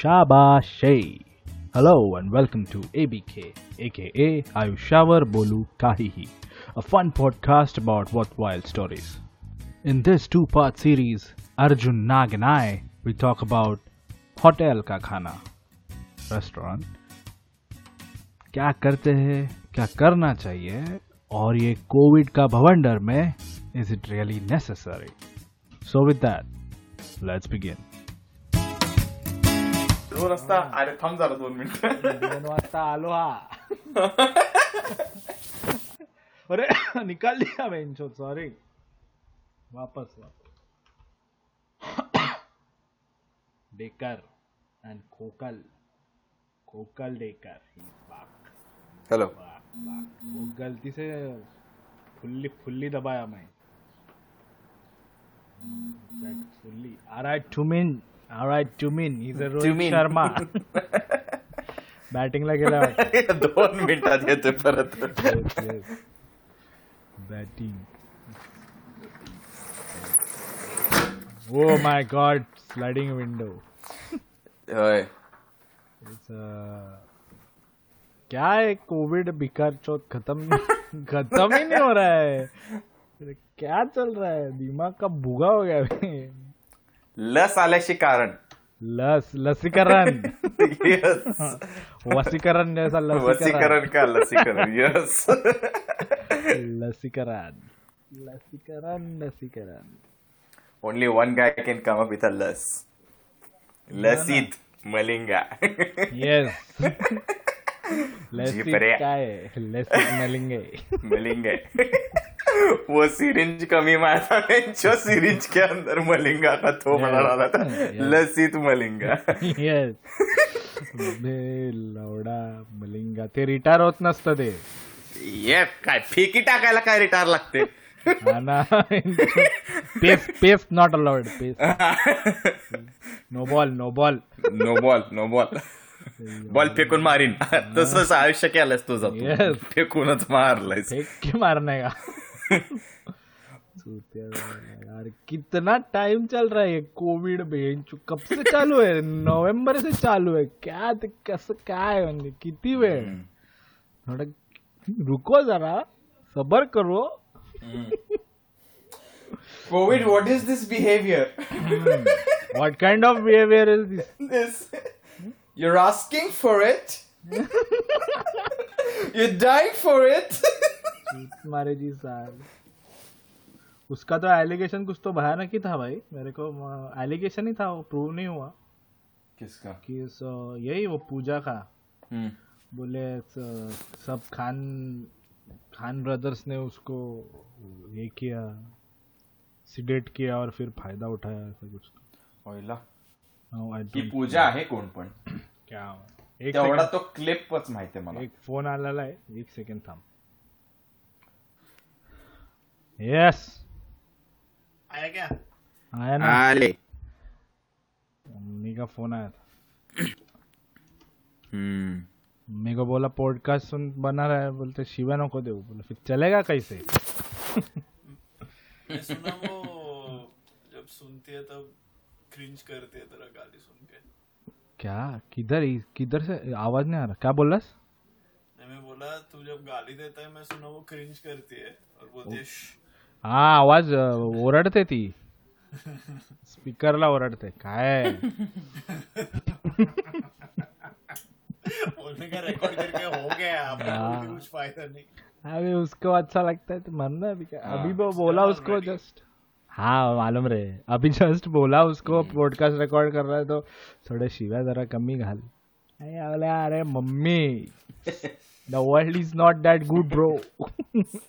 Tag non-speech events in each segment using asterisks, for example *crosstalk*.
Shabashay. Hello and welcome to ABK, aka Ayushavar Bolu Kahihi, a fun podcast about worthwhile stories. In this two part series, Arjun Nag and I will talk about hotel का खाना restaurant क्या करते हैं क्या करना चाहिए और ये कोविड का भवंडर में is it really necessary so with that let's begin दोन वाजता अरे थांब जरा दोन मिनिट दोन वाजता आलो हा अरे निकाल दिया बेंचो सॉरी वापस वापस डेकर एंड कोकल कोकल डेकर बाक हॅलो वो गलती से फुल्ली फुल्ली दबाया मैं fully alright to min All right, Jumin. God sliding window होय क्या है? कोविड बिकार चौथ खत्म? *laughs* खत्म ही नहीं हो रहा है। क्या चल रहा है? दिमाग का भूगा हो गया लस आल्याशी कारण लस लसीकरण. यस *laughs* वसीकरण जैसा वसीकरण का लसीकरण यस लसीकरण. लसीकरण लसीकरण. Only one guy can come up with a लस. लसित मलिंगा. येस *laughs* लसित. काय? लसित मलिंगे. मलिंगा. *laughs* वो सिरिंज कमी मारता है जो सिरिंज के अंदर मलिंगा का तो बना डाला था लसित मलिंगा। *laughs* येस लवडा मलिंगा ते रिटायर होत नसतं ते ये काय फेकी टाकायला काय रिटायर लागते? हा pace pace not allowed pace no ball no ball no ball no ball ball फेकून मारीन. तसंच आयुष्य केलंस तुझं. तू. फेकूनच मारलंयस. फेंक मारने का? यार कितना टाइम चल रहा है ये कोविड कब से चालू है? नवंबर से चालू है। क्या ते कसं काय म्हणजे किती वेळ थोडं रुको जरा सबर करो। Covid what is this behaviour what kind of behaviour is this this you're asking for it? *laughs* You're dying for it? *laughs* मारे जी साल उसका तो एलिगेशन कुछ तो भयानक ही था भाई। मेरे को एलिगेशन ही था वो प्रूव नहीं हुआ। किसका? कि यही वो पूजा का। बोले सब खान खान ब्रदर्स ने उसको ये किया सिडेट किया और फिर फ़ायदा उठाया ऐसा कुछ No, I ही पूजा आहे कोण पण क्या एक तेवढा तो क्लिपच माहिती मला। एक फ़ोन आलेला आहे एक सेकंड थांब। यस आया क्या आया ना आले मम्मी का फ़ोन आया था हम्म मम्मी को बोला पॉडकास्ट सुन बना रहा है बोलते शिवा नको देऊ बोला फिर चलेगा कैसे मैं सुना वो जब सुनती है तब क्रिंज करती है तेरा गाली सुन के क्या किधर किधर से आवाज़ नहीं आ रहा क्या बोल रहा नहीं, मैं बोला तू जब गाली देता है मैं सुना वो क्रिंज करती है और बोलती है "श्श, हा आवाज़ अ, ओरडते ती. स्पीकरला ओरडते. काय? बोलने का रिकॉर्ड करके हो गया. अब हाँ। कुछ फ़ायदा नहीं. अभी उसको अच्छा लगता है तो मरना अभी क्या? अभी वो बोला उसको जस्ट हाँ मालूम रे अभी जस्ट बोला उसको पॉडकास्ट रिकॉर्ड कर रहा है तो थोड़े शिव्या जरा कमी घाल. अरे बोले, अरे mummy. The world is not that good bro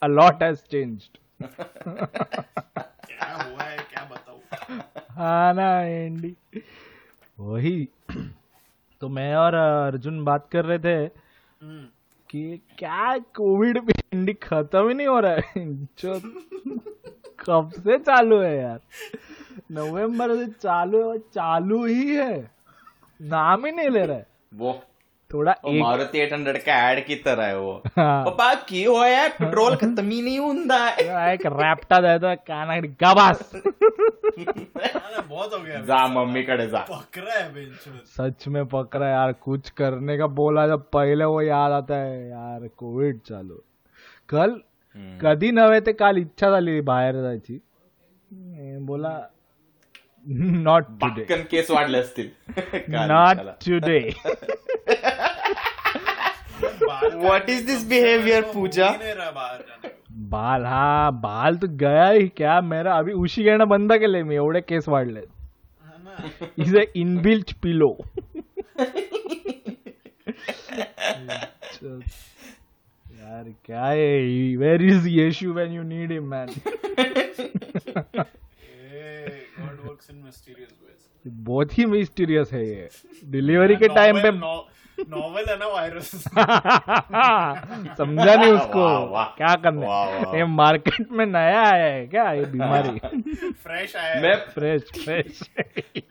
a lot has changed क्या हुआ है क्या बताऊँ हाँ ना एंडी। वही। तो मैं और अर्जुन बात कर रहे थे हम्म, कि क्या कोविड भी एंडी खत्म ही नहीं हो रहा है? जो कब से चालू है यार? नवंबर से चालू है और चालू ही है। नाम ही नहीं ले रहा है। वो थोड़ा एक मारुति एट हंड्रेड का एड की तरह है वो। हाँ। पापा की होया पेट्रोल खत्म ही नहीं ਹੁੰਦਾ है। एक रैप्टा देता काना गबास बहुत हो गया। जा मम्मी कडे जा। पकड़ा है बेंच में। सच में पकड़ा यार कुछ करने का बोला जब पहले वो याद आता है। यार कोविड चालू। कल कधी नव्हे ते काल इच्छा झाली बाहेर जायची बोला नॉट टुडे केस वाढले असतील not. Today What is this behaviour Pooja? बाल हा बाल तो गया ही क्या? मेरा अभी उशी घेणं बंद केले मी एवढे केस वाढले इज़ अ इनबिल्ट पिलो यार क्या है? Where is Yeshu when you need him man a God works in mysterious बहुत ही मिस्टीरियस है ये। डिलीवरी के टाइम पे नॉवल है ना वायरस समझा नहीं उसको। क्या करना है। ये मार्केट में नया आया है क्या ये बीमारी फ्रेश आया मैं फ्रेश फ्रेश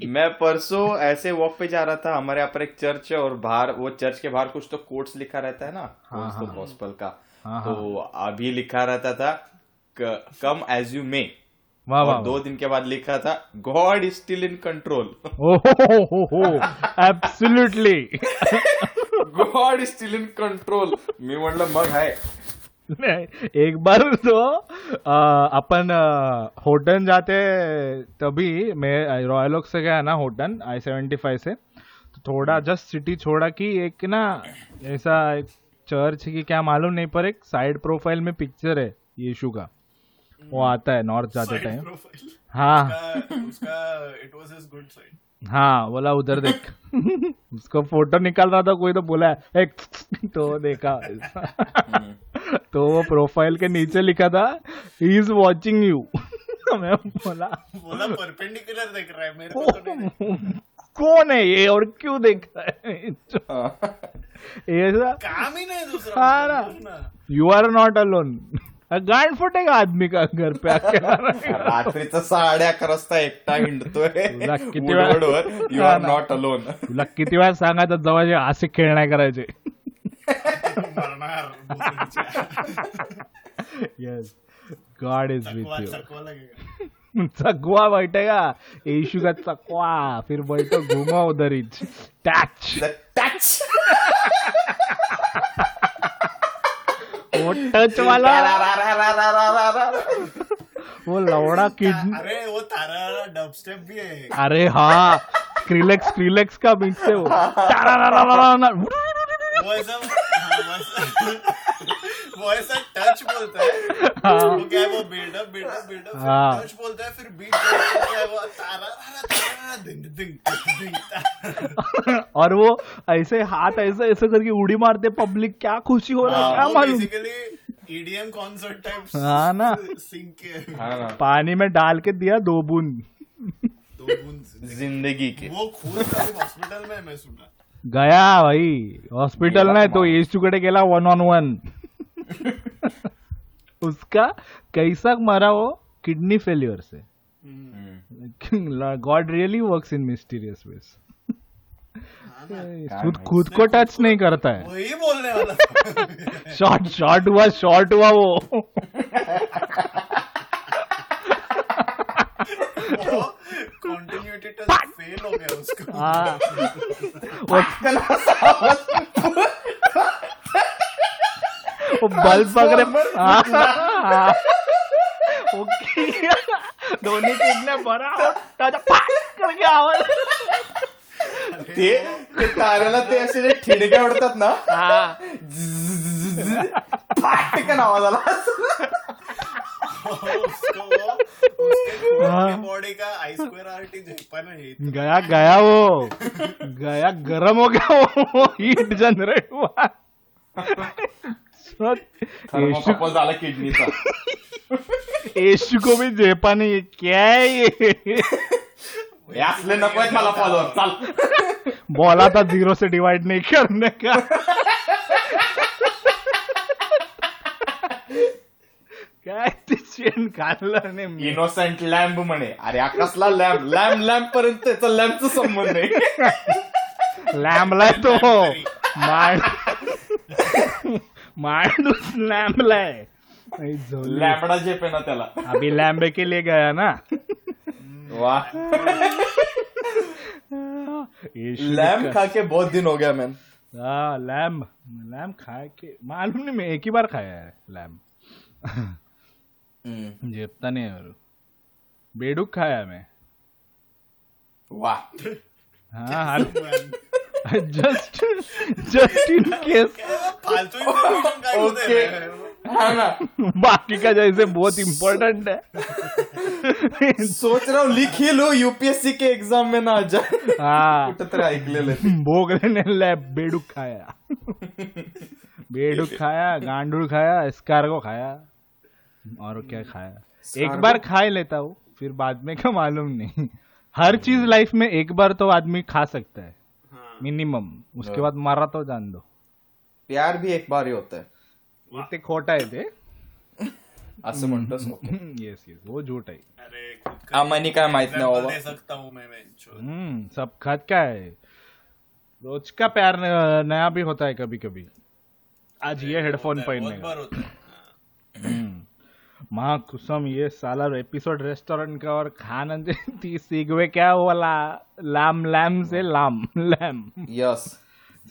*laughs* मैं परसों ऐसे वॉक पे जा रहा था। हमारे यहाँ पर एक चर्च है और बाहर वो चर्च के बाहर कुछ तो कोट्स लिखा रहता है ना? हाँ, तो गॉस्पल का। हाँ, तो अभी लिखा रहता था कम एज यू मे वाह और वाह दो दिन के बाद लिखा था God is still in control absolutely God is still in control मी म्हटलं मग आहे एक बार तो अपन होटन जाते तभी मैं रॉयल ओक से गया ना होटन आई सेवेंटी फाइव से तो थोड़ा जस्ट सिटी छोड़ा कि एक ना ऐसा एक चर्च की क्या मालूम नहीं पर एक साइड प्रोफ़ाइल में पिक्चर है यीशु का। वो आता है नॉर्थ जाते टाइम हाँ। उसका it was his good side हाँ बोला उधर देख। *laughs* उसको फ़ोटो निकाल रहा था कोई तो बोला एक तो देखा। *laughs* *laughs* तो वो प्रोफ़ाइल के नीचे लिखा था ही इज़ वॉचिंग यू मैं बोला बोला परपेंडिकुलर देख रहा है मेरे को तो नहीं कौन है ये और क्यों देख रहा है? ऐसा काम ही नहीं दूसरा हाँ यू आर नॉट अलोन गांड फुटेगा आदमी का घर पे? आके रात्रीचा साडे अकरा वाजता एकटा हिंडतोय. तुला किती वेळा- यू आर नॉट अलोन तुला किती वेळा सांगायचं जवळ असे खेळ नाही करायचे. येस गॉड इज विथ चकवा यू चकवा बैठेगा. यीशु का चकवा फिर बैठो घूमो उधर ही टच टच वो टच वाला। वो लवड़ा किड। अरे वो तारा डबस्टेप भी है अरे हाँ क्रिलेक्स क्रिलेक्स का मिक्स है वो। *laughs* तारा वो हाँ, वो ऐसा टच बोलता है। हाँ। वो क्या है वो बिल्डअप बिल्डअप बिल्डअप हाँ। टच बोलता है फिर बीट क्या है वो तारा तारा तारा दिन दिन दिन और वो ऐसे हाथ ऐसे ऐसे करके उड़ी मारते पब्लिक क्या खुशी हो रहा है क्या मालूम? ईडीएम कॉन्सर्ट टाइप हाँ ना। सिंग के। हाँ पानी में डाल के दिया दो बूंद। दो बूंद ज़िंदगी के। वो खून हॉस्पिटल में मैं सुना। गया भाई हॉस्पिटल नाही तो तुम्हाला. येशूकडे गेला वन ऑन वन *laughs* उसका कैसा मरा वो किडनी फेलियर से। God really works in mysterious ways. खुद खुद को टच नहीं करता है। वही बोलने वाला। *laughs* शॉर्ट शॉर्ट हुआ शॉर्ट हुआ वो। कंटिन्यूटी टेस्ट फेल हो गया उसका। हाँ। *laughs* वो बल्ब वगैरह हाँ, हाँ। दोन्ही किडने बरा त्याचा पाट करके आवाज़ ते ते ताऱ्याला ते असे जे ठिणके आवडतात ना हाँ। पाटकन आवाज़ आला. उसको वो उसके हाँ। के बॉडी का गया गया वो। गया गरम हो गया वो हीट जनरेट हुआ। झाला किडनीचा यीशु को भी जेपा नहीं है क्या है ये हे असले नको आहेत मला फॉलोअर चाल बोला था ज़ीरो से डिवाइड नहीं करने का काय ते शेण काढलं नाही मी. इनोसेंट लॅम्ब म्हणे अरे हा कसला लॅम्ब लॅम्ब लॅम्ब पर्यंत त्याचा लॅम्बचा संबंध आहे लॅम्बलाय तो माण- माणूस झोली. लॅबडा जेप आहे ना त्याला. अभी लैम्बे के लिए गया ना. वा. यीशु लैम खा के बहुत दिन हो गया मैन हाँ लैम्ब. लैम्ब खाए के मालूम नहीं मैं एक ही बार खाया है लैम्ब. हम्म, जेपता नहीं है और बेडूक खाया मैं. वाह हाँ *laughs* जस्ट जस्ट इन केस काय ओके? हाँ बाकी का जैसे बहुत इम्पोर्टेंट है। सोच रहा हूँ लिख ही लो यूपीएससी के एग्ज़ाम में ना आ जाए। हाँ। कुठं ऐकलेलं ते. भोगले ने ले बेडूक खाया। बेडूक खाया गांडूल खाया स्कार्गो खाया। और क्या खाया? एक बार खा ही लेता हूँ फिर बाद में का मालूम नहीं। हर चीज़ लाइफ में एक बार तो आदमी खा सकता हाँ. मिनिमम। उसके हाँ. बाद मारा तो जान दो प्यार भी एक बार ही होता है। ते खोटा आहे ते असं म्हणतोस ओके येस येस वो झूठ आहे अरे खुद का आम्हानी काय माहित नाही example बाबा दे सकता हूँ मैं हम्म सब खात क्या है। रोज का प्यार नया भी होता है कभी कभी आज ये हेडफोन पहनने बार होता है। हाँ. माँ कसम ये साला एपिसोड रेस्टोरेंट का और खाना सीगवे *laughs* क्या वाला? लाम लैम से लाम lamb. Yes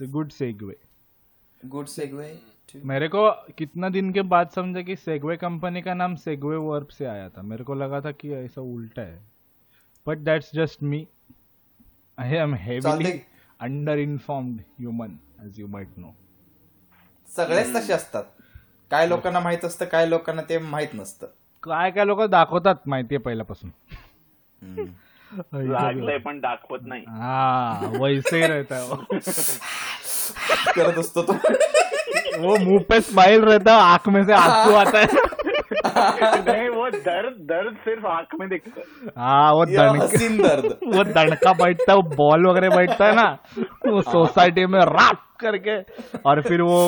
good segue good segue मेरे को कितना दिन के बाद समझा कि सेगवे कंपनी का नाम सेगवे वर्ब से आया था। मेरे को लगा था कि ऐसा उल्टा है। But that's just me I am heavily under informed human as you might know सगळेच तसे असतात. काय लोकांना माहीत असतं काय लोकांना ते माहीत नसतं. काय काय लोक दाखवतात माहितीये पहिल्यापासून. लागलंय पण दाखवत नाही. हा वैसे रहता वो. करत असतो तो. वो मुंह पे स्माइल रहता है आंख में से आंसू आता है. नहीं वो दर्द दर्द सिर्फ़ आँख में दिखता है। हाँ वो या दर्द। *laughs* वो दणका बैठता है वो बॉल वगैरह बैठता है ना वो सोसाइटी में राप करके और फिर वो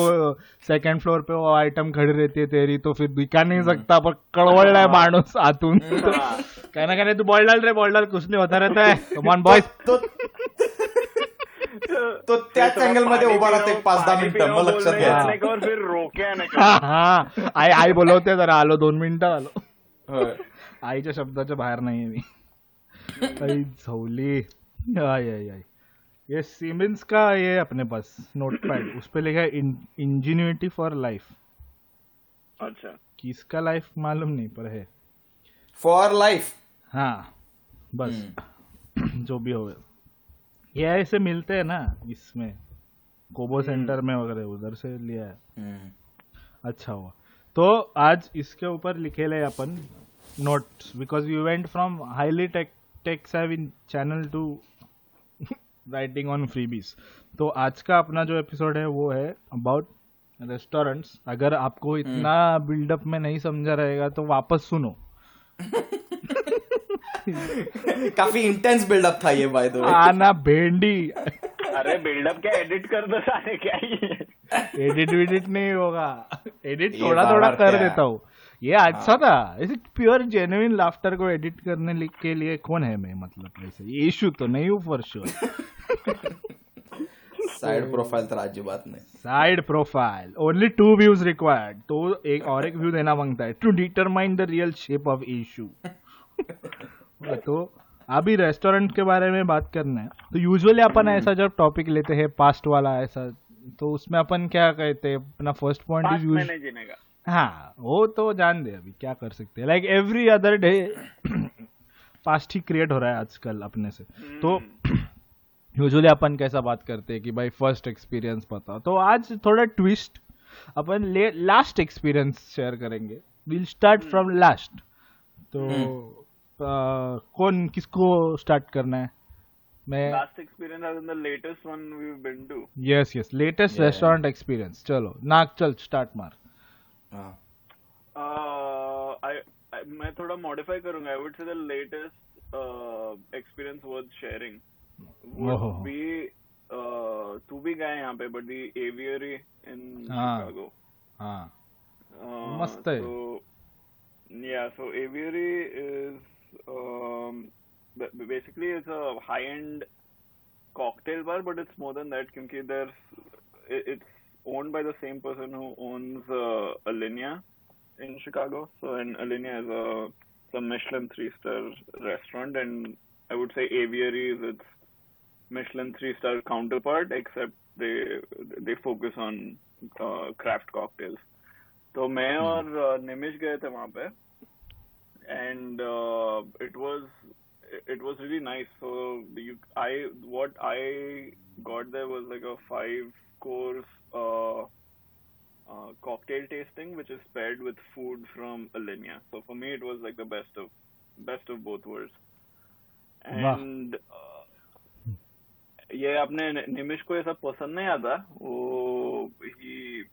सेकंड फ्लोर पे वो आइटम खड़ी रहती है तेरी तो फिर दिखा नहीं सकता पर कड़वल रहा है। माणूस आतून। तो कहना कहना तू बॉल डाल रे बॉल डाल कुछ नहीं होता रहता है। *laughs* कमॉन बॉयज़ *laughs* तो त्याच अँगल मध्ये उभा राहते पाच दहा मिनिटं मग लक्षात फिर आई आई बोलवते जरा आलो दोन मिनिटं आलो. आईच्या शब्दाच्या बाहेर नाहीये मी. आई झौली. आई आई आई. ये सीमेंस का ये अपने पास नोट पैड उस पे लिखा है इंजीन्यूटी फॉर लाइफ अच्छा. किसका लाइफ मालूम नहीं पर है। फॉर लाईफ हाँ बस। *clears throat* जो भी हो। ये ऐसे मिलते हैं ना इसमें। कोबो सेंटर में वगैरह उधर से लिया है। अच्छा हुआ। तो आज इसके ऊपर लिखेले अपन notes because you went from highly tech tech seven channel to writing on freebies तो आज का अपना जो एपिसोड है वो है अबाउट रेस्टोरेंट्स अगर आपको इतना बिल्डअप में नहीं समझा रहेगा तो वापस सुनो। *laughs* काफ़ी इंटेंस बिल्डअप था ये बाय द वे आना भेंडी। अरे बिल्डअप क्या? एडिट कर दो सारे क्या ये? एडिट विडिट नहीं होगा। एडिट थोड़ा थोड़ा कर देता हूँ। ये अच्छा था। ऐसे प्योर जेन्युइन लाफ्टर को एडिट करने के लिए कौन है मैं मतलब वैसे? ये इशू तो नहीं हूँ फॉर श्योर साइड प्रोफ़ाइल तर अजिबात नाही। Side profile only two views required तो एक और एक व्यू देना माँगता है। To determine the real shape of issue तो अभी रेस्टोरेंट के बारे में बात करना है। तो यूजुअली अपन ऐसा जब टॉपिक लेते हैं पास्ट वाला ऐसा तो उसमें अपन क्या कहते हैं अपना फ़र्स्ट पॉइंट इज़ यूज़ महीने जीने का। हाँ वो तो जान दे अभी क्या कर सकते हैं। Like every other day past ही क्रिएट हो रहा है आजकल अपने से। तो यूजुअली अपन कैसा बात करते हैं कि भाई फ़र्स्ट एक्सपीरियंस बताओ तो आज थोड़ा ट्विस्ट अपन ले लास्ट एक्सपीरियंस शेयर करेंगे। विल स्टार्ट फ्रॉम लास्ट तो अ, कौन किसको स्टार्ट करना है? मैं last experience as in the latest one we been to yes yes latest restaurant experience चलो नाक चल स्टार्ट मार. हा. आई मैं थोड़ा मॉडिफाई करूँगा. I would say the latest experience worth sharing ओहो। would be uh, तू भी गया यहाँ पे बट दी एवियरी इन हाँ। शिकागो हाँ। मस्त है। Yeah, so aviary is um, b- basically it's a high-end cocktail bar, but it's more than that. क्योंकि there's it, it's owned by the same person who owns uh, Alinea in Chicago. So, and Alinea is a, it's a Michelin three star restaurant, and I would say Aviary is its Michelin three star counterpart, except they they focus on uh, craft cocktails. तो मैं और uh, Nimish गए थे वहाँ पे and uh, it was it was really nice. So you, I what I got there was like a five course uh, uh, cocktail tasting, which is paired with food from Alinea. So for me, it was like the best of best of both worlds. And uh, ये अपने निमिश को ये सब पसंद नहीं आता वो he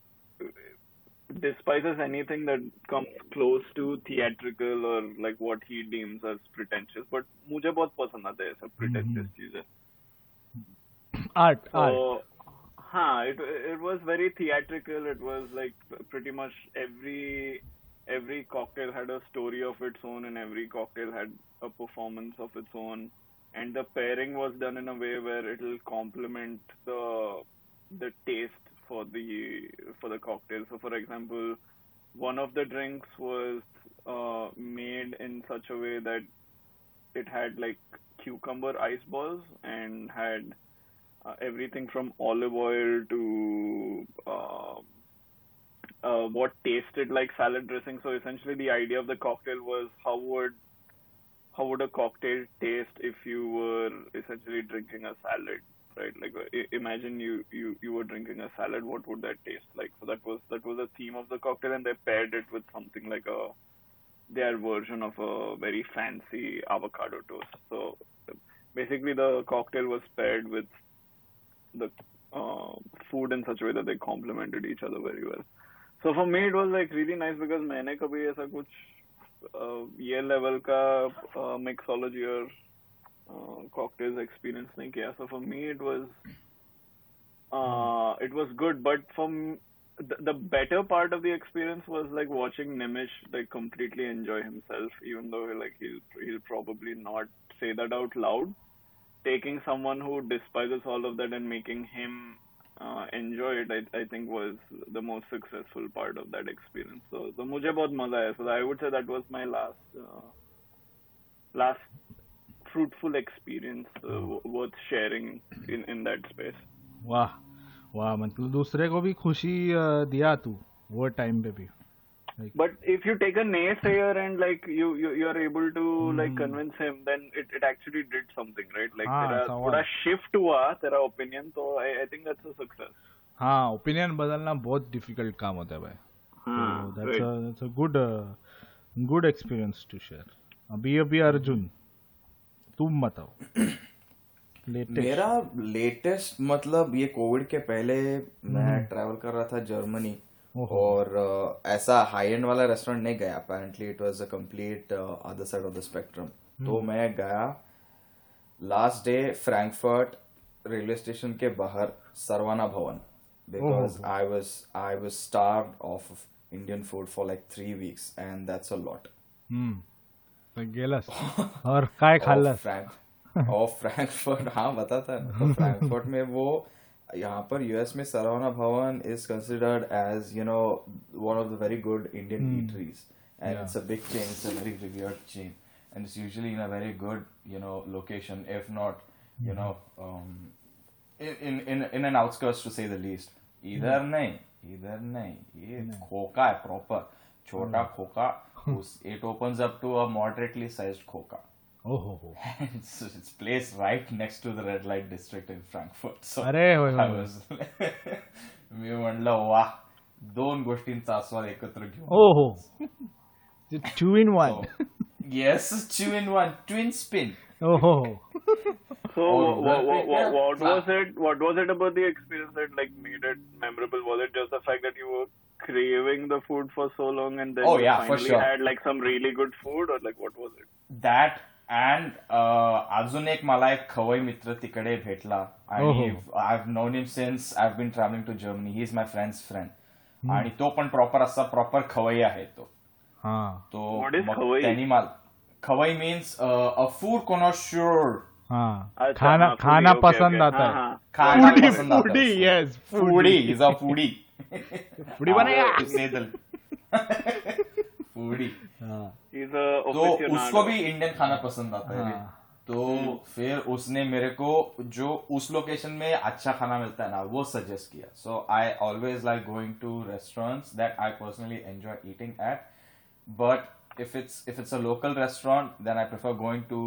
despises anything that comes close to theatrical or like what he deems as pretentious. But मुझे बहुत पसंद आता है ये सब pretentious चीजें. Art, art. So, हाँ, it it was very theatrical. It was like pretty much every every cocktail had a story of its own, and every cocktail had a performance of its own. And the pairing was done in a way where it'll complement the the taste for the for the cocktail. So, for example, one of the drinks was uh, made in such a way that it had like cucumber ice balls and had uh, everything from olive oil to uh, uh, what tasted like salad dressing. So essentially, the idea of the cocktail was how would how would a cocktail taste if you were essentially drinking a salad, right? Like uh, imagine you you you were drinking a salad. What would that taste like? So that was that was the theme of the cocktail, and they paired it with something like a their version of a very fancy avocado toast. So basically, the cocktail was paired with the uh, food in such a way that they complemented each other very well. So for me, it was like really nice because मैंने कभी ऐसा कुछ uh, ये level का uh, mixology और uh, cocktails experience नहीं किया. So for me, it was uh, it was good. But from the, the better part of the experience was like watching Nimish like completely enjoy himself, even though like he'll he'll probably not say that out loud taking someone who despises all of that and making him uh, enjoy it, I, I think was the most successful part of that experience. So, so मुझे बहुत मजा आया. So I would say that was my last uh, last fruitful experience uh, worth sharing in in that space. वाह वाह मतलब दूसरे को भी खुशी अ, दिया तू वो टाइम पे भी But if you take a naysayer and like you you you are able to like convince him, then it it actually did something, right? Like हाँ, तेरा। थोड़ा shift हुआ तेरा opinion, तो I I think that's a success. हाँ opinion बदलना बहुत difficult काम होता है भाई हाँ, that's right. That's a good good experience to share अभी अभी अर्जुन तुम बताओ। *clears throat* लेटेस्ट मेरा लेटेस्ट मतलब ये कोविड के पहले मैं ट्रैवल कर रहा था जर्मनी और ऐसा हाई एंड वाला रेस्टोरेंट नहीं गया। Apparently it was a complete other side of the spectrum तो मैं गया last day Frankfurt railway station के बाहर Saravana Bhavan because I was I was starved of Indian food for like three weeks and that's a lot hmm. गेलास। *laughs* और काय खाल्लास Frank *laughs* और Frankfurt हाँ बताता है तो फ्रैंकफर्ट में वो यहाँ पर यूएस में Saravana Bhavan is considered as you know one of the very good Indian eateries and it's a big chain it's a very reviewed chain and it's usually in a very good you know location if not you know um, in, in in an outskirts to say the least. इधर नहीं इधर नहीं। ये खोका है proper छोटा खोका उस it opens up to a moderately sized खोका ओहो हो it's, it's placed right next to the red light district in Frankfurt. So अरे *laughs* होय, होय, I होय. was *laughs* मी म्हणलं वा दोन गोष्टींचा आस्वाद एकत्र घेऊन ओहो two in one yes two in one twin spin ओहो So Oh, what, that- what, yeah, what yeah. was it? What was it about the experience that like made it memorable? Was it just the fact that you were craving the food for so long and then Oh, you yeah, for finally sure. had like some really good food, or like what was it? that and uh, अजून एक मला एक खवई मित्र तिकडे भेटला आणि I known him since I been travelling to Germany he is my friend's friend आणि तो पण प्रॉपर असा प्रॉपर खवई आहे तो हाँ तो? त्यांनी मला खवई मीन्स अ फूड कॉनॉश्योर हाँ अच्छा, खाना खाना पसंद. आता हाँ. खाना फूडी पसंद आता है foodie. Yes foodie is a foodie हाँ। उसको भी इंडियन खाना पसंद आता है। हाँ। तो फिर उसने मेरे को जो उस लोकेशन में अच्छा खाना मिलता है ना वो सजेस्ट किया। So I always like going to restaurant that I personally enjoy eating at but if it's if it's a local restaurant then I prefer going to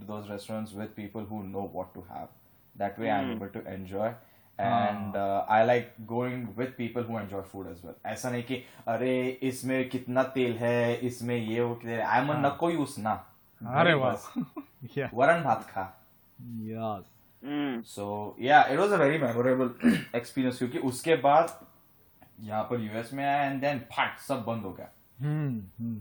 those restaurants with people who know what to have that way I am able to enjoy and I like going going people who who enjoy food as well. ऐसा नहीं कि अरे इसमें कितना तेल है इसमें ये वो आई एम नको यूज़ ना। अरे वाह। बस *laughs* वरण भात खा। Yes. So yeah it was a very memorable experience क्योंकि उसके बाद यहाँ पर यूएस में आया एंड देन फट सब बंद हो गया। हम्म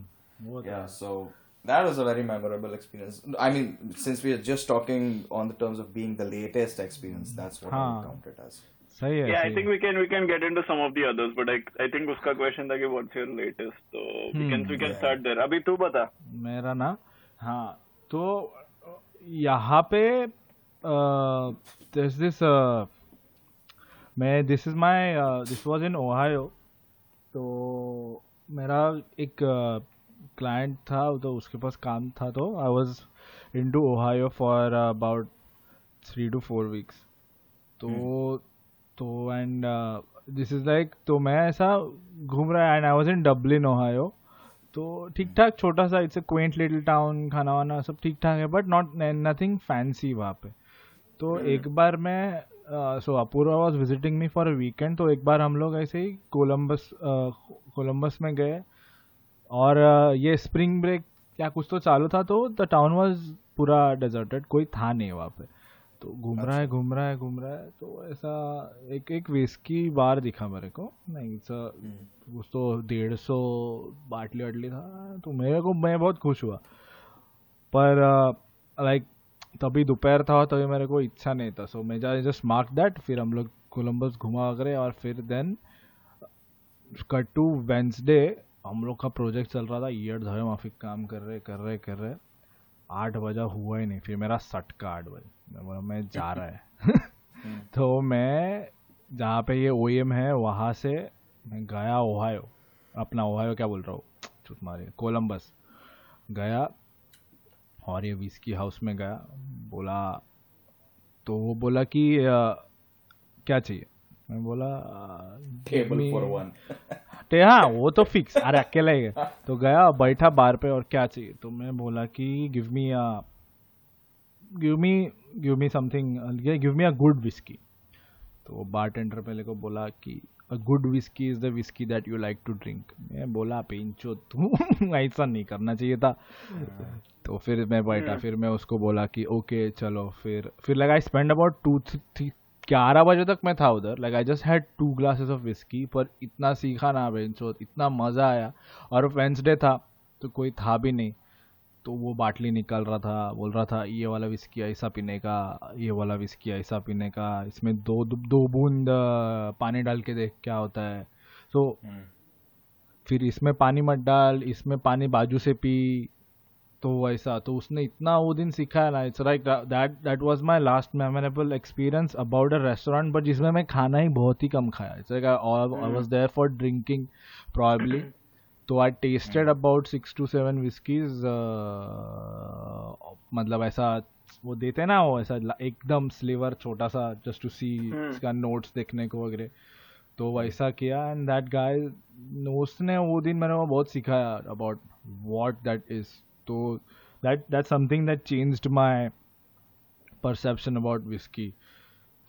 हम्म वो तो Yeah, so that was a very memorable experience. I mean, since we are just talking on the terms of being the latest experience, that's what I हाँ. would count it as. सही है Yeah, I सही think है। we can we can get into some of the others, but I I think उसका question था कि what's your latest, so we can we can yeah. start there. अभी तू बता. मेरा ना हाँ तो यहाँ पे दिस दिस मैं this is my this was in Ohio तो मेरा एक क्लाइंट था तो उसके पास काम था तो I was in to Ohio for about three to four weeks तो तो एंड दिस इज़ लाइक तो मैं ऐसा घूम रहा and I was in Dublin Ohio तो ठीक ठाक छोटा सा it's a quaint little town खाना वाना सब ठीक ठाक है बट नॉट नथिंग फैंसी वहाँ पे. तो एक बार मैं so Apoorva was visiting me for a weekend तो एक बार हम लोग ऐसे ही कोलम्बस कोलम्बस में गए और ये स्प्रिंग ब्रेक या कुछ तो चालू था तो द टाउन वाज पूरा डेजर्टेड कोई था नहीं वहाँ पे। तो घूम रहा है घूम रहा है घूम रहा है तो ऐसा एक एक विस्की बार दिखा मेरे को। नहीं इट्स कुछ तो डेढ़ सौ बाटली वाटली था तो मेरे को मैं बहुत खुश हुआ। पर लाइक तभी दोपहर था तभी मेरे को इच्छा नहीं था। सो मैं जस्ट मार्क दैट फिर हम लोग कोलम्बस घुमा वगैरह और फिर देन कट टू वेंसडे हम लोग का प्रोजेक्ट चल रहा था ईयर धरे माफिक काम कर रहे कर रहे कर रहे। आठ बजा हुआ ही नहीं फिर मेरा सटका आठ बजे। मैं बोला मैं जा रहा है। *laughs* तो मैं जहाँ पे ये ओएम है वहाँ से मैं गया ओहायो। अपना ओहायो क्या बोल रहा हूँ? चुत मारे कोलम्बस गया और ये विस्की हाउस में गया। बोला तो वो बोला कि अ, क्या चाहिए? मैं बोला अ, give Table *laughs* ते हाँ। वो तो फिक्स अरे अकेला ही तो गया बैठा बार पे और क्या चाहिए? तो मैं बोला कि give me a give me give me something give me a good whisky तो वो बार टेंडर पहले को बोला कि a good whisky is the whisky that you like to drink मैं बोला पेंचो तू *laughs* ऐसा नहीं करना चाहिए था। तो फिर मैं बैठा फिर मैं उसको बोला कि ओके चलो फिर फिर लगा I spend about two three ग्यारह बजे तक मैं था उधर। Like I just had two glasses of whisky पर इतना सीखा ना बेंचो इतना मज़ा आया। और वेंसडे था तो कोई था भी नहीं। तो वो बाटली निकाल रहा था बोल रहा था ये वाला विस्की ऐसा पीने का ये वाला विस्की ऐसा पीने का। इसमें दो दो बूंद पानी डाल के देख क्या होता है। सो Hmm. फिर इसमें पानी मत डाल इसमें पानी बाजू से पी। तो वैसा तो उसने इतना वो दिन सिखाया ना it's like that that was my last memorable experience about a restaurant but जिसमें मैं खाना ही बहुत ही कम खाया। It's like I was there for drinking probably तो I tasted about six to seven whiskies मतलब ऐसा वो देते ना वो ऐसा एकदम स्लीवर छोटा सा जस्ट टू सी इसका नोट्स देखने को वगैरह। तो वैसा किया एंड दैट गाय उसने वो दिन मैंने वो बहुत सिखाया अबाउट वॉट दैट इज़ तो that that something that changed my perception about whisky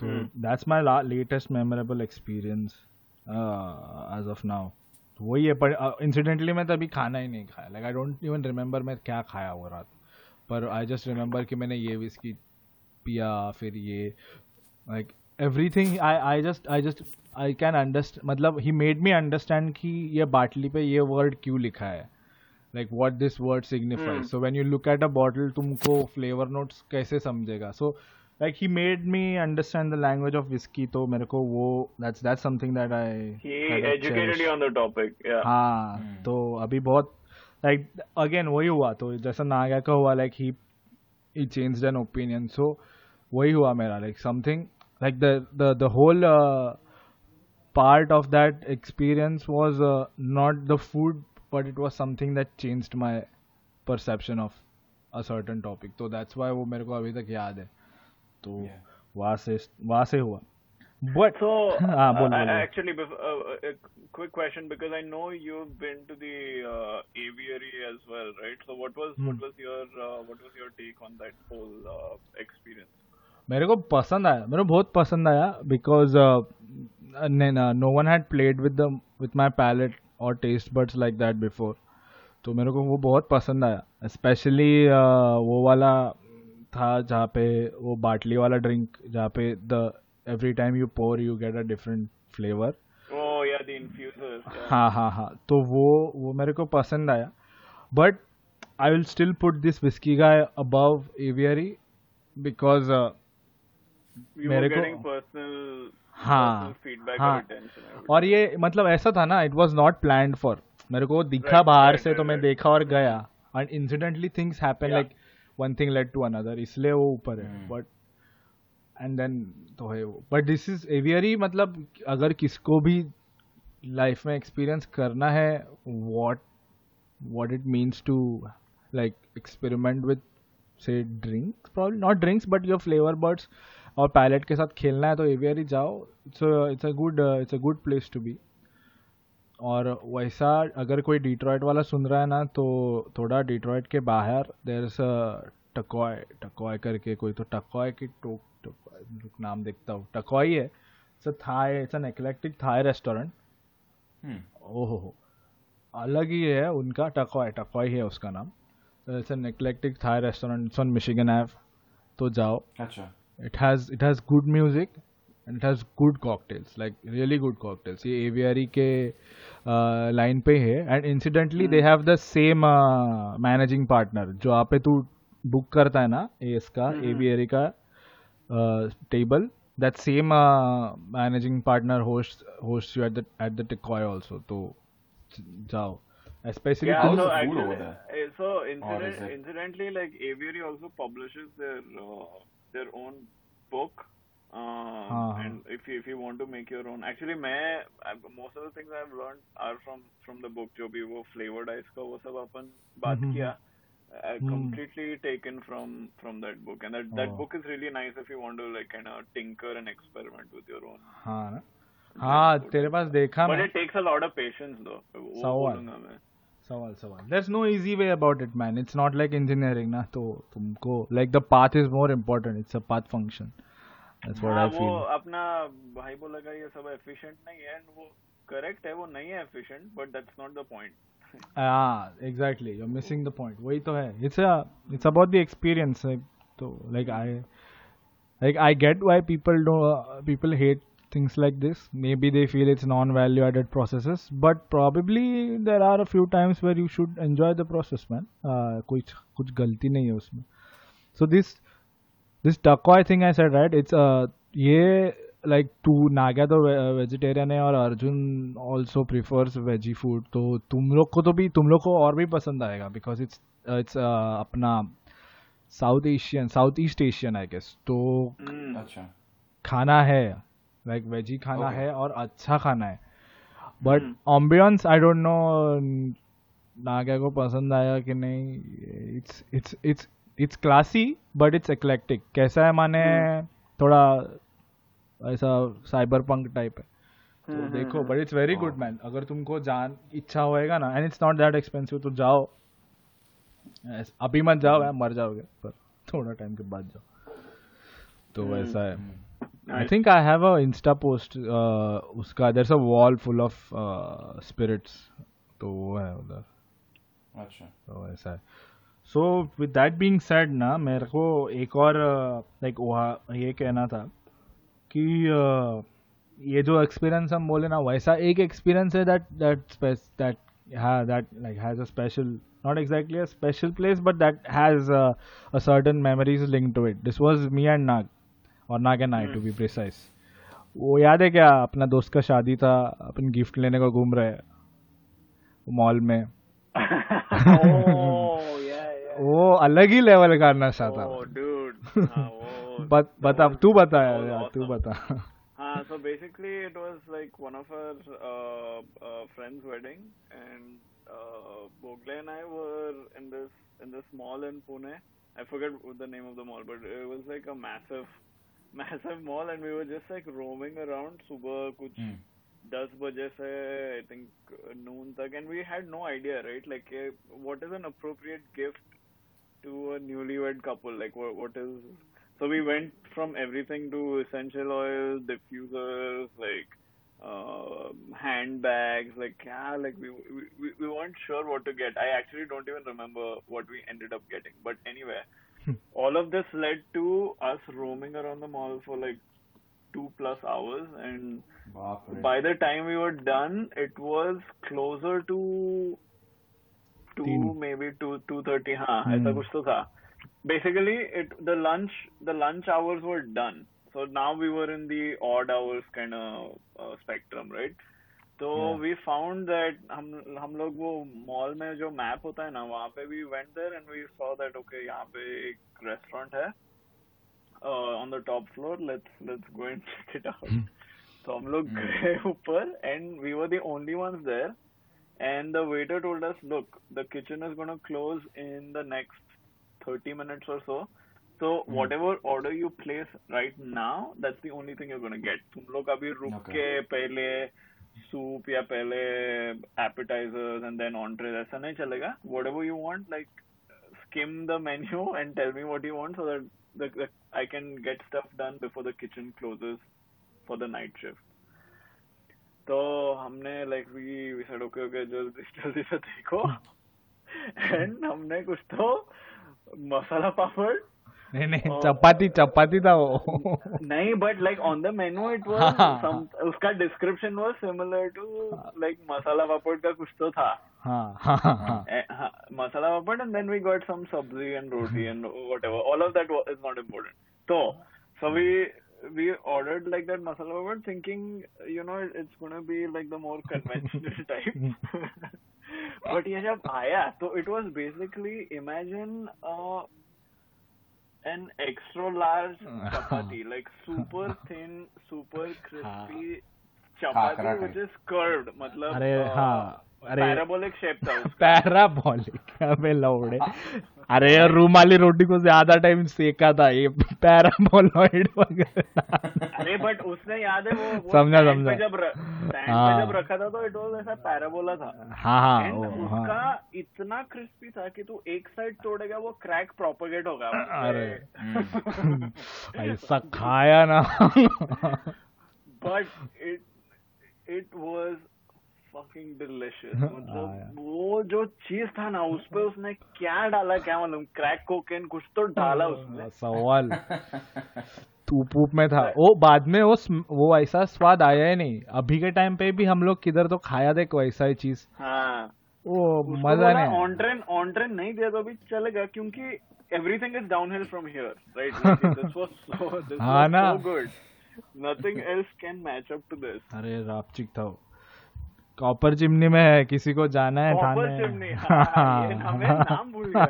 तो that's my latest memorable experience as of now वही है पर इंसिडेंटली मैं तभी खाना ही नहीं खाया. Like I don't even remember मैं क्या खाया वो रात. पर आई जस्ट रिमेंबर कि मैंने ये विस्की पिया फिर ये like everything I I just I just I can understand मतलब ही मेड मी अंडरस्टैंड कि ये बाटली पे ये वर्ड क्यों लिखा है. Like what this word signifies so when you look at a bottle तुमको फ्लेवर नोट्स कैसे समझेगा so like he made me understand the language of whisky तो मेरे को वो that's that's something that I He educated you on the topic. Yeah. हाँ तो अभी बहुत लाइक अगेन वही हुआ तो जैसा नागा का हुआ like he he changed an opinion so वही हुआ मेरा like something like the the the whole uh, part of that experience was uh, not the food but it was something that changed my perception of a certain topic तो that's why वो मेरे को अभी तक याद है तो Yeah. वहाँ से वहाँ से हुआ but So, *laughs* हाँ, बोल, uh, बोल, बोल. actually, bef- uh, a quick question because I know you've been to the uh, aviary as well, right? So, what was Hmm. what was your uh, what was your take on that whole uh, experience? मेरे को पसंद आया मेरे को बहुत पसंद आया because no one had played with the with my palate और taste buds like that before तो मेरे को वो बहुत पसंद आया स्पेशली वो वाला था जहाँ पे वो बाटली वाला ड्रिंक जहाँ पे the every time you pour you get a different flavour Oh yeah, the infusers. Yeah. हाँ हाँ हाँ तो वो वो मेरे को पसंद आया but I will still put this whisky guy above every because मेरे को- हाँ, हाँ, और ये मतलब ऐसा था ना it was not plan for मेरे को दिखा बाहर से तो मैं देखा और गया। And incidentally things happen like one thing led to another इसलिए वो ऊपर है। बट एंड देन तो है वो। बट दिस इज़ एवियरी मतलब अगर किसको भी लाइफ में एक्सपीरियंस करना है what what it means to like experiment with say drinks problem not drinks but your flavour birds और पायलट के साथ खेलना है तो एवियरी जाओ। It's it's a good it's a good place to be और वैसा अगर कोई डिट्रॉइट वाला सुन रहा है ना तो थोड़ा डिट्रॉइट के बाहर देर इज़ अ टकॉय टकॉय करके कोई तो टकॉय की टोक रुक नाम देखता हूँ। टकॉय है। It's a Thai it's an eclectic Thai restaurant. ओहो हो। अलग ही है उनका टकॉय टकॉय है उसका नाम। It's an eclectic Thai restaurant it's on Michigan ave तो जाओ। अच्छा। it has it has good music and it has good cocktails like really good cocktails ये aviary के लाइन पे है and incidentally they have the same managing partner जो आप पे तू बुक करता है ना एस का एवियरी का table that same managing partner host host you at the at the टिकॉय also तो जाओ specially Yeah, How's so the food actually, over there? uh, so Or is incident, it- incidentally, like Aviary also publishes their uh, their own book. Um, हाँ, and if you if you want to make your own, actually, मैं most of the things I've learned are from from the book. जो भी वो flavored ice का वो सब अपन बात हम्म, किया. हम्म। completely taken from from that book, and that oh. that Oh. book is really nice if you want to like kind of tinker and experiment with your own. हाँ ना हाँ तेरे पास देखा But मैं it takes a lot of patience though. वो। मैं. सवाल सवाल. There no easy way about it man it's not like engineering ना. तो तुमको like the path is more important it's a path function that's what I feel अपना भाई बोलेगा ये सब एफिशिएंट नहीं है and वो करेक्ट है वो नहीं है efficient but that's not the point हाँ exactly you missing the point वही तो है. It's it's about the experience like तो like I like i get why people do uh, people hate things like this maybe they feel it's non value added processes but probably there are a few times where you should enjoy the process man uh, कुछ कुछ गलती नहीं है उसमें so this this takoy thing i said right it's uh ये like तू नागा तो vegetarian है और Arjun also prefers veggie food तो तुम लोग को तो भी तुम लोग को और भी पसंद आएगा बिकॉज़ इट्स इट्स अपना south Asian south east Asian I guess तो अच्छा खाना है लाइक वेजी खाना Okay. है और अच्छा खाना है। But ambiance I don't know Naga को पसंद आया कि नहीं। It's it's it's it's classy but it's eclectic कैसा है माने थोड़ा ऐसा साइबर पंक टाइप है। तो देखो but it's very good man अगर तुमको जान इच्छा होएगा ना and it's not that expensive तो जाओ। अभी मत जाओ मर जाओगे पर थोड़ा टाइम के बाद जाओ। तो वैसा है। I think I have a insta post उसका there a wall full of spirits तो वो है उधर। अच्छा। तो ऐसा है। So with that being said ना मेरे को एक और लाइक वहाँ ये कहना था कि uh, ये जो एक्सपीरियंस हम बोले ना वैसा एक एक्सपीरियंस है दैट दैट दैट हाँ that like has a special not exactly a special place but that has uh, a certain memories linked to it. This was me and nag. और Nag and I to be precise वो याद है क्या अपना दोस्त का शादी था अपन गिफ्ट लेने को घूम रहे मॉल में oh वो अलग ही लेवल का नशा था Oh. हाँ, बता तू बता यार तू बता Uh, so basically, it was like one of our uh, uh, friends' wedding, and uh, Bogle and I were in this in this mall in Pune. I forget the name of the mall, but it was like a massive, massive mall and we were just like roaming around सुबह कुछ दस I think I think noon तक and we had no idea right like what is an appropriate gift to a newlywed couple so we went from everything to essential oils, diffusers, like uh, handbags, like yeah, like we, we we weren't sure what to get. I actually don't even remember what we ended up getting. But anyway, all of this led to us roaming around the mall for like two plus hours, and बाप रे by the time we were done, it was closer to two, तीन। maybe two two thirty. हाँ, Hmm. ऐसा कुछ तो था. Basically, it the lunch the lunch hours were done. So now we were in the odd hours kind of uh, spectrum, right? तो we found that हम हम लोग वो मॉल में जो मैप होता है ना वहाँ पे we went there and we saw that okay यहाँ पे एक रेस्टोरेंट है on the top floor let's let's go and check it out तो हम लोग hmm. गए ऊपर and we were the only ones there and the waiter told us look the kitchen is gonna close in the next thirty minutes और so so whatever order you place right now that's the only thing you gonna get तुम लोग अभी रुक के पहले soup या पहले appetisers and then ऑनट्रेज ऐसा नहीं चलेगा। Whatever you want like skim the menu and tell me what you want so that I can get stuff done before the kitchen closes for the night shift तो हमने like we said okay okay जल्दी *laughs* जल्दी से देखो. *laughs* And हमने कुछ तो मसाला पापड़ नहीं नहीं Oh. चपाती चपाती था वो नहीं but like on the menu it was हाँ. some उसका description was similar to like मसाला पापड़ का कुछ तो था हाँ हाँ हाँ हाँ Eh, masala papad and then we got some sabzi and roti and whatever. All of that wa- is not important. So, so we we ordered like that masala papad thinking, you know, it's gonna be like the more conventional type. but ये जब आया, so it was basically imagine uh, an extra large *laughs* chapati, like super *laughs* thin, super crispy chapati khakhra which type. is curved. मतलब अरे uh, हाँ अरे parabolic shape था उसका। Parabolic अबे लौड़े। अरे यार रूमाली रोटी को ज़्यादा टाइम सेका था ये पैराबोलॉइड वगैरह। अरे बट उसने याद है वो, वो समझा, समझा। जब र- हाँ। जब रखा था तो इट वाज ऐसा पैराबोला था। हाँ हाँ एंड वो उसका हाँ इतना क्रिस्पी था कि तू एक साइड तोड़ेगा वो क्रैक प्रोपोगेट होगा अरे ऐसा खाया ना। But it it was fucking delicious हाँ, मतलब वो जो चीज़ था ना उस पे उसने क्या डाला क्या मालूम क्रैक कोकेन कुछ तो डाला उसने। सवाल। *laughs* वूप में था। वो बाद में वो वो ऐसा स्वाद आया ही नहीं। अभी के टाइम पे भी हम लोग किधर तो खाया थे कोई ऐसा ही चीज़ हाँ। वो मज़ा नहीं ऑन ट्रेन ऑन ट्रेन नहीं दिया तो अभी चलेगा क्योंकि everything is downhill from here right this was so this हाँ वाज ना। So good nothing else can match up to this अरे रापचिक था वो। कॉपर चिमनी में है किसी को जाना है कॉपर थाने चिमनी हाँ, ये हमें नाम भूल गया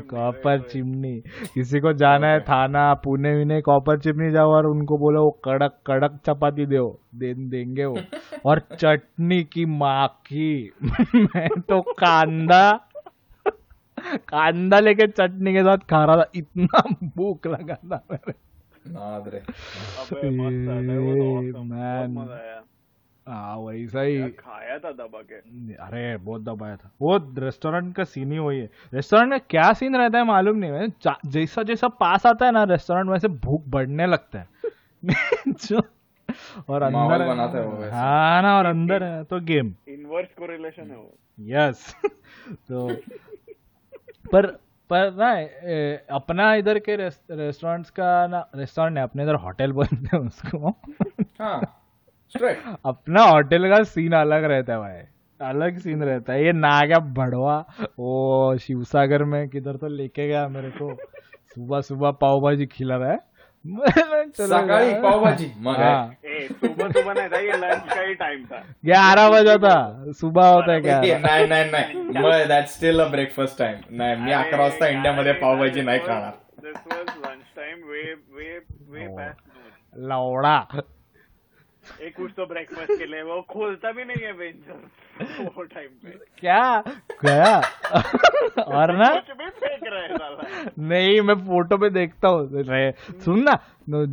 कॉपर चिमनी किसी को जाना है थाना पुणे विने कॉपर चिमनी जाओ और उनको बोलो वो कड़क कड़क चपाती दो दे देंगे वो। *laughs* और चटनी की माखी। मैं तो कांदा कांदा लेके चटनी के साथ खा रहा था इतना भूख लगा था मेरे। नाद हाँ वैसा ही खाया था दबा के अरे बहुत दबाया था। वो रेस्टोरेंट का सीन ही वही है। रेस्टोरेंट में क्या सीन रहता है मालूम नहीं। है जैसा जैसा पास आता है ना रेस्टोरेंट वैसे भूख बढ़ने लगता है। *laughs* जो और अंदर बनाता है वो हाँ ना और अंदर है तो गेम इनवर्स कोरिलेशन है वो। यस *laughs* तो पर पर ना ए, अपना इधर के रेस्टोरेंट्स का ना रेस्टोरेंट है अपने इधर होटल बोलते हैं उसको। हाँ। *laughs* *laughs* अपना होटल का सीन अलग रहता है भाई। अलग सीन रहता है। ये नागा बड़वा वो शिवसागर में किधर तो लेके गया मेरे को। सुबह सुबह पाव भाजी खिला रहा है। चलो सकाळी. पावभाजी. हाँ। सुबह सुबह नहीं था ये लंच का ही टाइम था। ग्यारह बजा था। सुबह होता है ग्यारह। नाही नाही नाही। मग that still a breakfast time नाही मी अकरा वाजता इंडियामध्ये पावभाजी नाही खाणार. दिस एक कुछ तो ब्रेकफास्ट के लिए वो खोलता भी नहीं है वेंचर *laughs* वो टाइम पे। क्या? गया? और ना? कुछ भी फेंक रहे हैं साला। नहीं मैं फ़ोटो पे देखता हूँ। सुन ना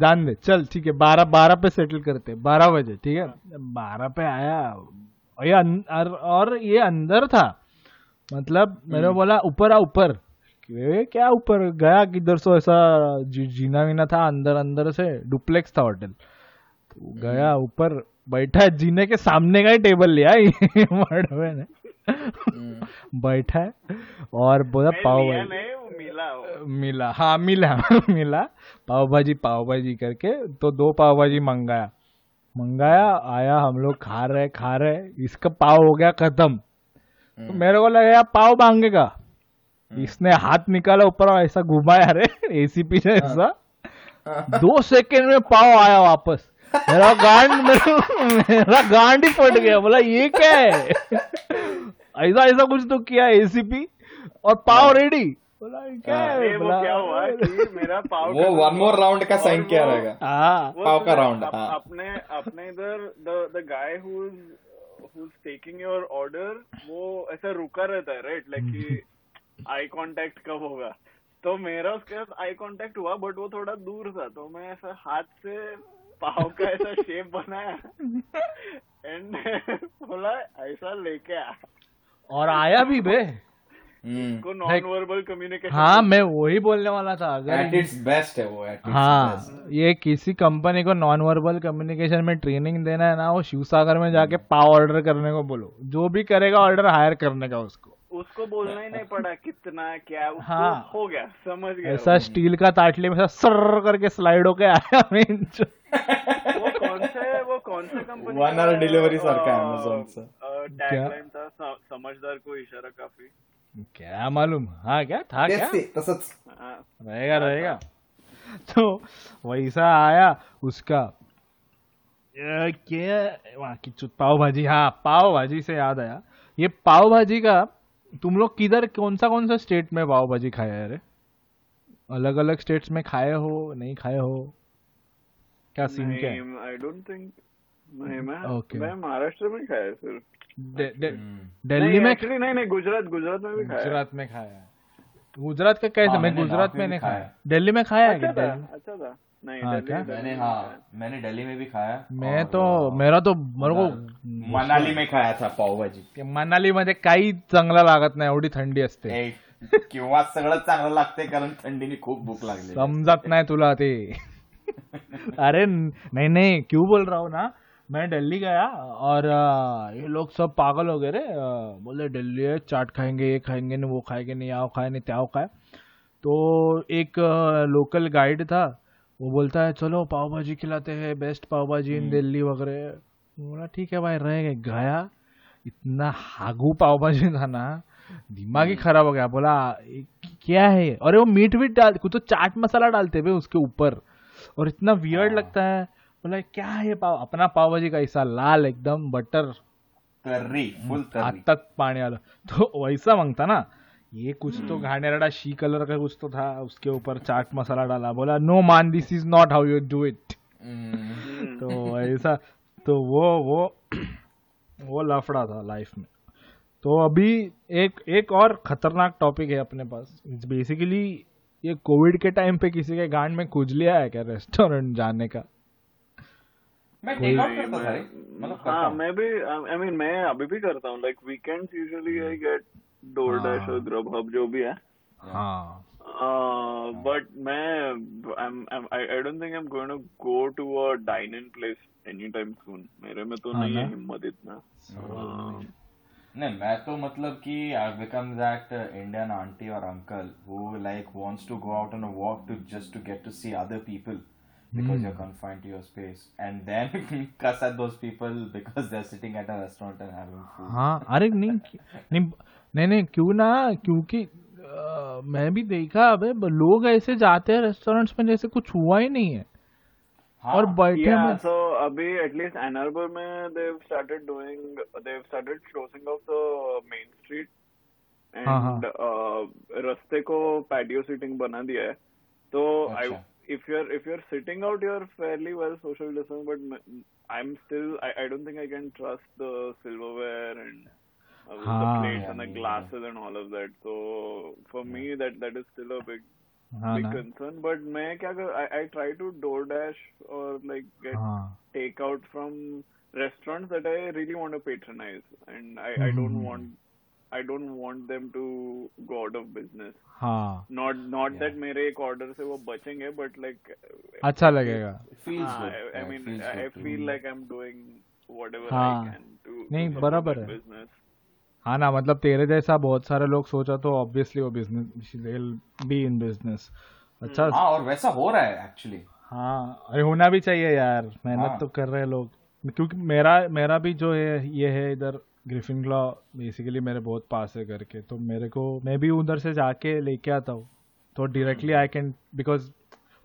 जान दे चल ठीक है बारह बारह पे सेटल करते बारह बजे ठीक है? बारह पे आया और ये और, ये अंदर था मतलब मैंने बोला ऊपर आ ऊपर। क्या ऊपर? गया किधर सो? ऐसा जी- जीना वीना था अंदर अंदर से डुप्लेक्स था होटल गया ऊपर बैठा है जीने के सामने का ही टेबल लिया मड़वे ने। बैठा है और बोला पाव भाजी। मिला मिला हाँ मिला *laughs* मिला। पाव भाजी पाव भाजी करके तो दो पाव भाजी मंगाया। मंगाया आया हम लोग खा रहे खा रहे इसका पाव हो गया खत्म। तो मेरे को लगा यार पाव मांगेगा। इसने हाथ निकाला ऊपर ऐसा घुमाया अरे *laughs* एसीपी से ऐसा। दो सेकेंड में पाव आया वापस। मेरा गांड मेरा, गांड ही फट गया। बोला ये क्या है? ऐसा ऐसा कुछ तो किया एसीपी और पाव रेडी बोला ये क्या है। वो बोला, क्या हुआ? कि मेरा पाव वो वन मोर राउंड का साइन रहेगा। हाँ। पाव का हाँ। अपने अपने इधर the the guy taking your order वो ऐसा रुका रहता है राइट लाइक कि आई कांटेक्ट कब होगा? तो मेरा उसके साथ आई कांटेक्ट हुआ बट वो थोड़ा दूर था तो मैं ऐसा हाथ से पाव का ऐसा शेप बनाया एंड बोला ऐसा लेके आ। और आया भी बे। हम्म। को नॉन वर्बल कम्युनिकेशन हाँ मैं वही बोलने वाला था एट अगर इट्स बेस्ट है वो हाँ best. ये किसी कंपनी को नॉन वर्बल कम्युनिकेशन में ट्रेनिंग देना है ना वो शिव सागर में जाके पाव ऑर्डर करने को बोलो। जो भी करेगा ऑर्डर हायर करने का उसको। उसको बोलना ही नहीं पड़ा कितना क्या उसको हाँ। हो गया समझ गया। ऐसा स्टील का ताटली में सर करके स्लाइड होके आया *laughs* बेंच। वो कौन से वो कौन से कंपनी One hour delivery सारखं आहे Amazon चं. टैगलाइन था समझदार को इशारा काफ़ी। क्या मालूम? हाँ क्या? था क्या? तसंच हाँ, रहेगा रहेगा। तो वैसा आया उसका। क्या? वहाँ की पाव भाजी हाँ पाव भाजी से याद आया। ये पाव भाजी का तुम लोग किधर कौन सा कौन सा स्टेट में पाव भाजी खाया है रे? अलग अलग स्टेट्स में खाए हो नहीं खाए हो? क्या सीन क्या नहीं आई डोंट थिंक नहीं मैं Okay. मैं महाराष्ट्र में खाया सिर्फ़ हम्म। दिल्ली में एक्चुअली नहीं नहीं गुजरात गुजरात में भी खाया गुजरात में खाया है। गुजरात का कैसे हाँ, मैं गुजरात में नहीं खाया दिल्ली में खाया है अच्छा क्या था। हाँ, दिल्ली क्या? मैंने हाँ मैंने दिल्ली में भी खाया। मैं तो मेरा तो मेरे को मनाली में खाया था पावभाजी ते मनाली मध्ये काही चांगलं लागत नाही एवढी थंडी असते. किंवा सगळं चांगलं लागते कारण थंडीने खूप भूक लागली समजत नाही तुला ते. अरे नहीं नहीं क्यों बोल रहा हूँ ना? मैं दिल्ली गया और ये लोग सब पागल हो गए रे। बोले दिल्ली है चाट खाएँगे ये खाएँगे नहीं वो खाएँगे नहीं आओ खाए नहीं त्याओ खाए। तो एक लोकल गाइड था वो बोलता है चलो पाव भाजी खिलाते हैं बेस्ट पाव भाजी इन दिल्ली वगैरह। बोला ठीक है भाई रह गए। गया इतना हागू पाव भाजी था ना दिमाग ही खराब हो गया। बोला क्या है और वो मीट वीट डाल कुछ तो चाट मसाला डालते हुए उसके ऊपर। और इतना वियर्ड हाँ। लगता है। बोला क्या है पाव अपना पाव भाजी का ऐसा लाल एकदम बटर तर्री फुल तर्री। तक पानी वाला। तो वैसा माँगता ना ये कुछ तो घाणेरडा शी कलर का कुछ तो था उसके ऊपर चाट मसाला डाला बोला no man this is not how you do it hmm. तो ऐसा तो वो वो वो लफड़ा था लाइफ में। तो अभी एक एक और खतरनाक टॉपिक है अपने पास। बेसिकली ये कोविड के टाइम पे किसी के गांड में खुजलिया है क्या रेस्टोरेंट जाने का? मैं मतलब हाँ हूँ. मैं भी आई मीन मैं अभी भी करता हूँ। Like weekends usually I get DoorDash. और ग्रब हब जो भी है। हाँ। बट मैं I don't think I am going to go to a dine in place any time soon मेरे में तो हाँ नहीं है हिम्मत इतना। नहीं मैं तो मतलब कि I become that Indian aunty और uncle who like wants to go out on a walk to just to get to see other people because you're confined to your space. And then *laughs* cuss at those people because they're sitting at a restaurant and having food. हाँ अरे नहीं नहीं नहीं नहीं क्यों ना? क्योंकि आ, मैं भी देखा अबे लोग ऐसे जाते हैं रेस्टोरेंट्स में जैसे कुछ हुआ ही नहीं है। और बैठे yeah, में अभी एटलीस्ट एन में they started doing they started closing off the main street and रस्ते को पैडियो सीटिंग बना दिया है। तो I if you are if you are sitting out you are fairly well social distance but I am still I don't think I can trust the silverware and uh, the हाँ. plates and the Yeah, glasses and all of that so for me that that is still a big हाँ big ना concern but मैं क्या कर I, I try to DoorDash or like get हाँ take out from restaurants that I really want to patronize and I, I don't Mhm. want I don't want them to go out of business. हाँ Not not that मेरे एक order से वो बचेंगे but like अच्छा लगेगा It feels हाँ, good. I, I Yeah, it mean feels I, I good to feel me. like I'm doing whatever हाँ. I can to, to नहीं, support बराबर that है। business. हाँ ना मतलब तेरे जैसा बहुत सारे लोग सोचा तो ऑब्वियसली वो बिज़नेस बी इन बिज़नेस अच्छा। हाँ और वैसा हो रहा है एक्चुअली हाँ अरे होना भी चाहिए यार मेहनत हाँ। तो कर रहे हैं लोग। क्योंकि मेरा मेरा भी जो है ये है इधर ग्रिफिन क्लॉ बेसिकली मेरे बहुत पास है करके तो मेरे को मैं भी उधर से जाके लेके आता हूँ। तो डायरेक्टली आई कैन बिकॉज़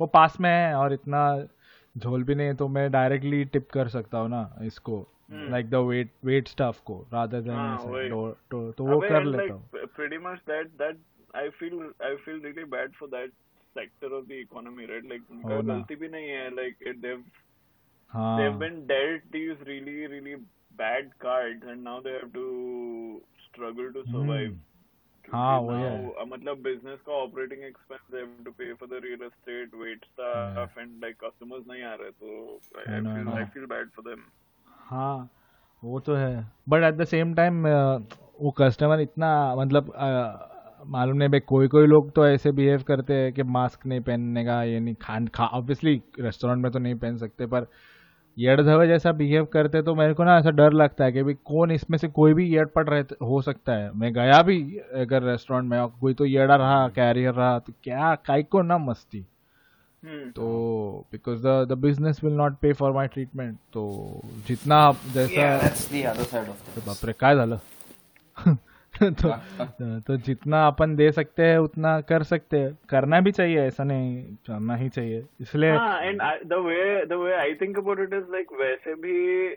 वो पास में है और इतना झोल भी नहीं है तो मैं डायरेक्टली टिप कर सकता हूँ ना इसको। Like the wet wet stuff को रादर देन तो तो वो कर लेता हूँ। Pretty much that that I feel I feel really bad for that sector of the economy right like उनका गलती भी नहीं है लाइक इट दे हाँ। They have been dealt these really really bad cards and now they have to struggle to survive हाँ वो है मतलब बिज़नेस का operating expense they have to pay for the real estate waits the and like customers नहीं आ रहे तो I feel I feel bad for them हाँ वो तो है but at the same time वो कस्टमर इतना मतलब मालूम नहीं, भाई कोई कोई लोग तो ऐसे बिहेव करते हैं कि मास्क नहीं पहनने का, ये नहीं, खान, खा ऑब्वियसली रेस्टोरेंट में तो नहीं पहन सकते, पर येड़ धवे जैसा बिहेव करते तो मेरे को ना ऐसा डर लगता है कि भाई, कौन इसमें से कोई भी येड़ पड़ रहे, हो सकता है मैं गया भी अगर रेस्टोरेंट में कोई तो येड़ा रहा कैरियर रहा तो क्या काई को ना मस्ती. तो because the the business will not pay for my treatment तो जितना जैसा तो बाप रे काय झालं? *laughs* तो तो जितना अपन दे सकते हैं उतना कर सकते हैं। करना भी चाहिए ऐसा नहीं करना ही चाहिए। इसलिए and the way the way I think about it is like वैसे भी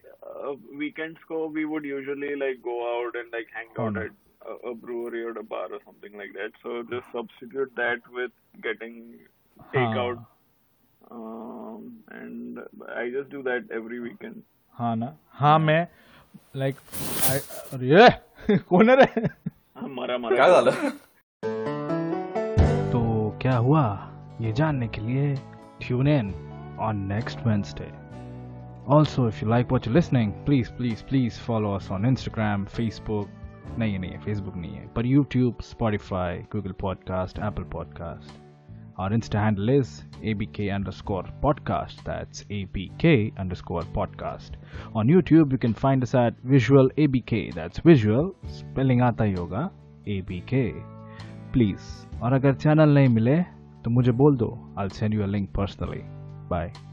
वीकेंड्स को we would usually like go out and like hang out at a brewery और अ बार और something like that so just substitute that with getting take out um, and I just do that every weekend. हाँ ना? हाँ मैं like अरे है रे? हाँ, मरा मरा। क्या झालं तो क्या हुआ? ये जानने के लिए tune in on next Wednesday also if you like what you listening please please please follow us on Instagram Facebook नहीं नहीं है फेसबुक नहीं है पर YouTube Spotify Google podcast Apple podcast Our Insta handle is abk underscore podcast. That's abk underscore podcast. On YouTube, you can find us at visual abk. That's visual spelling आता ही होगा abk. Please. और अगर channel नहीं मिले तो मुझे बोल दो I'll send you a link personally. Bye.